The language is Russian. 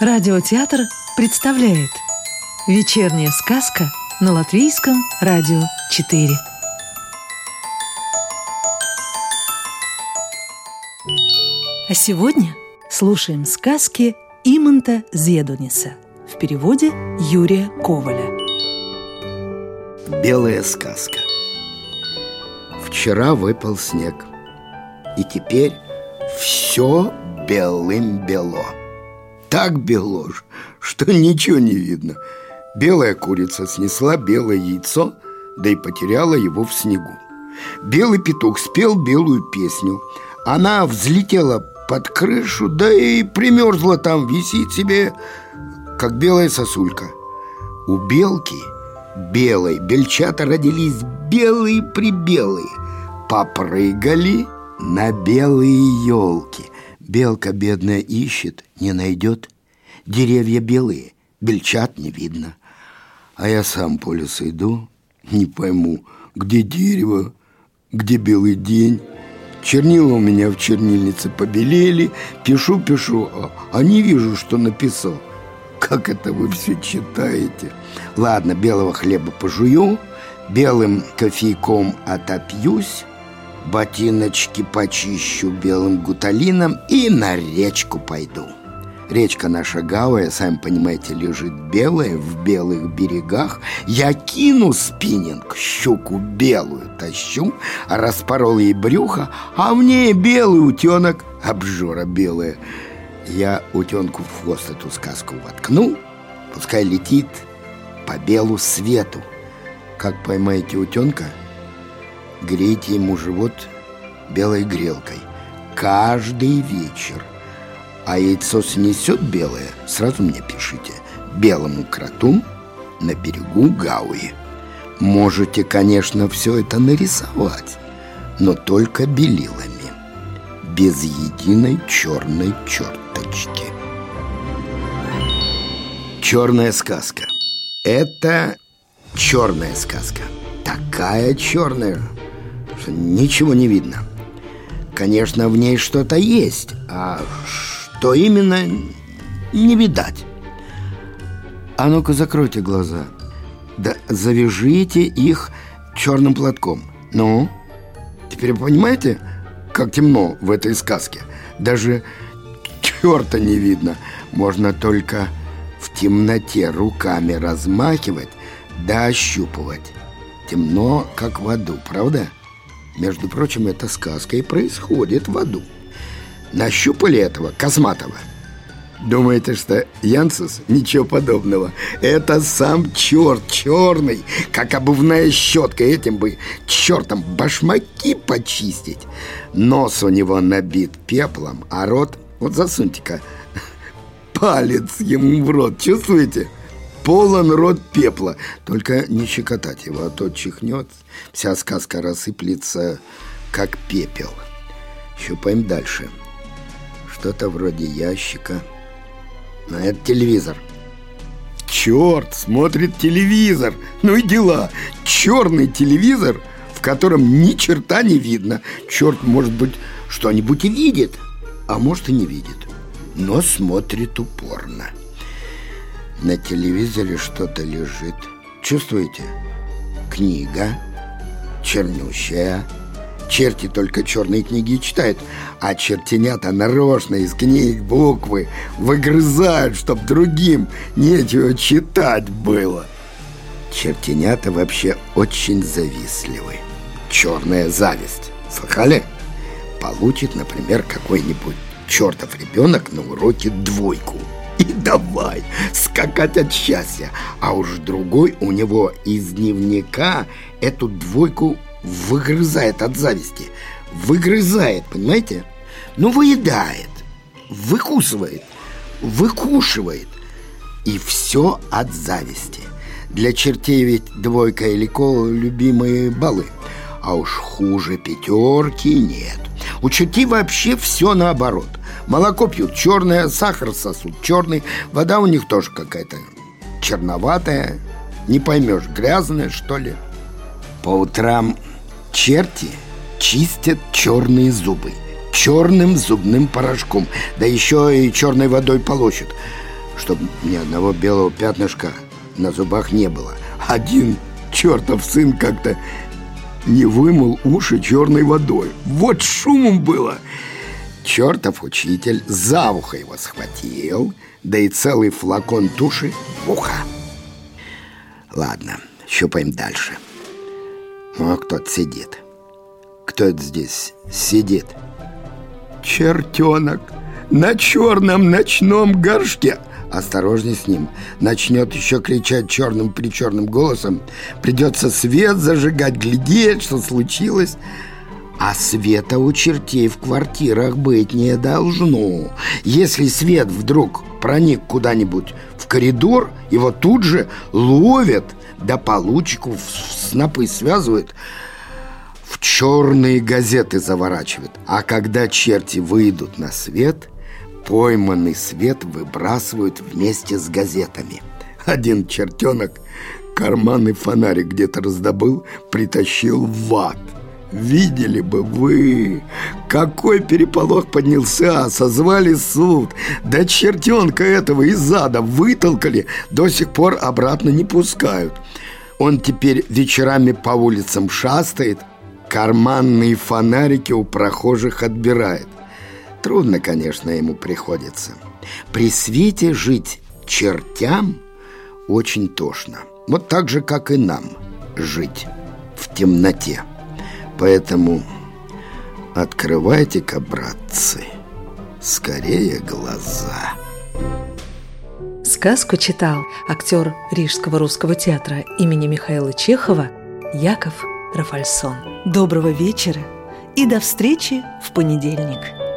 Радиотеатр представляет Вечерняя сказка на Латвийском радио 4 А сегодня слушаем сказки Иманта Зедуниса в переводе Юрия Коваля. Белая сказка. Вчера выпал снег И теперь все белым-бело Так бело, что ничего не видно. Белая курица снесла белое яйцо Да и потеряла его в снегу. Белый петух спел белую песню. Она взлетела под крышу Да и примерзла там, висит себе Как белая сосулька. У белки – белой Бельчата родились белые-прибелые Попрыгали на белые елки. Белка бедная ищет, не найдет Деревья белые, бельчат не видно А я сам по лесу иду, не пойму Где дерево, где белый день Чернила у меня в чернильнице побелели Пишу, пишу, а не вижу, что написал как это вы все читаете? Ладно, белого хлеба пожую, белым кофейком отопьюсь, ботиночки почищу белым гуталином и на речку пойду. Речка наша Гавая, сами понимаете, лежит белая в белых берегах. Я кину спиннинг, щуку белую тащу, распорол ей брюхо, а в ней белый утенок, обжора белая. Я утенку в хвост эту сказку воткнул, пускай летит по белу свету. Как поймаете утенка, грейте ему живот белой грелкой каждый вечер. А яйцо снесет белое, сразу мне пишите, белому кроту на берегу Гауи. Можете, конечно, все это нарисовать, но только белилами без единой черной черточки. Черная сказка. Это черная сказка. Такая черная, что ничего не видно. Конечно, в ней что-то есть, а именно, не видать. А ну-ка закройте глаза. Да завяжите их черным платком. Ну, теперь понимаете, как темно в этой сказке. Даже черта не видно. Можно только в темноте руками размахивать да ощупывать. Темно, как в аду, правда? Между прочим, эта сказка и происходит в аду. Нащупали этого косматого – Думаете, что Янсус? Ничего подобного. Это сам черт черный, как обувная щетка. Этим бы чертом башмаки почистить. Нос у него набит пеплом, а рот... Вот засуньте-ка палец ему в рот. Чувствуете? Полон рот пепла. Только не щекотать его, а то чихнет. Вся сказка рассыплется, как пепел. Щупаем дальше. Что-то вроде ящика. А это телевизор. Черт, смотрит телевизор. Ну и дела. Черный телевизор, в котором ни черта не видно. Черт, может быть, что-нибудь и видит, а может и не видит. Но смотрит упорно. На телевизоре что-то лежит. Чувствуете? Книга, чернющая, Черти только черные книги читают, а чертенята нарочно из книг буквы выгрызают, чтоб другим нечего читать было. Чертенята вообще очень завистливы. Черная зависть. Слыхали? Получит, например, какой-нибудь чертов ребенок на уроке двойку. И давай скакать от счастья. А уж другой у него из дневника эту двойку выгрызает от зависти. Выгрызает, понимаете? Ну, выедает, выкусывает, выкушивает. И все от зависти. Для чертей ведь двойка или кол – любимые баллы. А уж хуже пятерки нет. У чертей вообще все наоборот. Молоко пьют черное, сахар сосут черный, вода у них тоже какая-то черноватая. Не поймешь, грязная, что ли. По утрам Черти чистят черные зубы черным зубным порошком, да еще и черной водой полощут, чтобы ни одного белого пятнышка на зубах не было. Один чертов сын как-то не вымыл уши черной водой. Вот шумом было. Чертов учитель за ухо его схватил, да и целый флакон туши в ухо. Ладно, щупаем дальше. О, кто-то сидит. Кто это здесь сидит? Чертенок на черном ночном горшке. Осторожней с ним. Начнет еще кричать черным причерным голосом. Придется свет зажигать, глядеть, что случилось. А света у чертей в квартирах быть не должно. Если свет вдруг проник куда-нибудь в коридор, его тут же ловят, да получку в снопы связывают, в черные газеты заворачивают. А когда черти выйдут на свет – Пойманный свет выбрасывают вместе с газетами. Один чертенок карманный фонарик где-то раздобыл, притащил в ад. Видели бы вы, какой переполох поднялся, созвали суд. Да чертенка этого из ада вытолкали, до сих пор обратно не пускают. Он теперь вечерами по улицам шастает, карманные фонарики у прохожих отбирает. Трудно, конечно, ему приходится. При свете жить чертям очень тошно. Вот так же, как и нам жить в темноте. Поэтому открывайте-ка, братцы, скорее глаза. Сказку читал актер Рижского русского театра имени Михаила Чехова Яков Рафальсон. Доброго вечера и до встречи в понедельник.